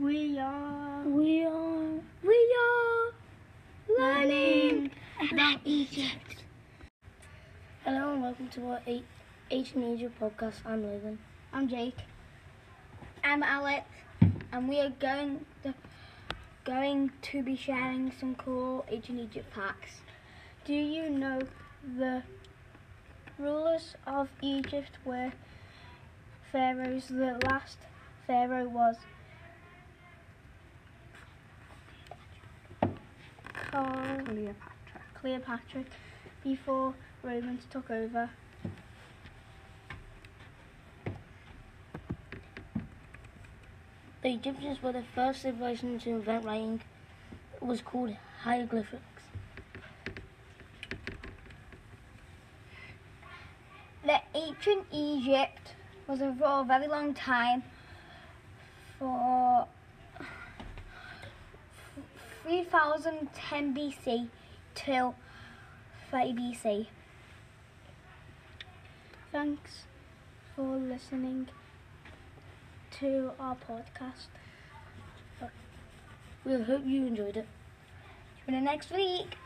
We are. We are. We are learning about Egypt. Hello and welcome to our H in Egypt podcast. I'm Logan. I'm Jake. I'm Alex, and we are going to, going to be sharing some cool ancient Egypt facts. Do you know the rulers of Egypt were pharaohs? The last pharaoh was called Cleopatra. Cleopatra before Romans took over. The Egyptians were the first civilization to invent writing. It was called hieroglyphics. The ancient Egypt was for a very long time for 3010 BC till 30 BC. Thanks for listening to our podcast. We hope you enjoyed it. Tune in next week.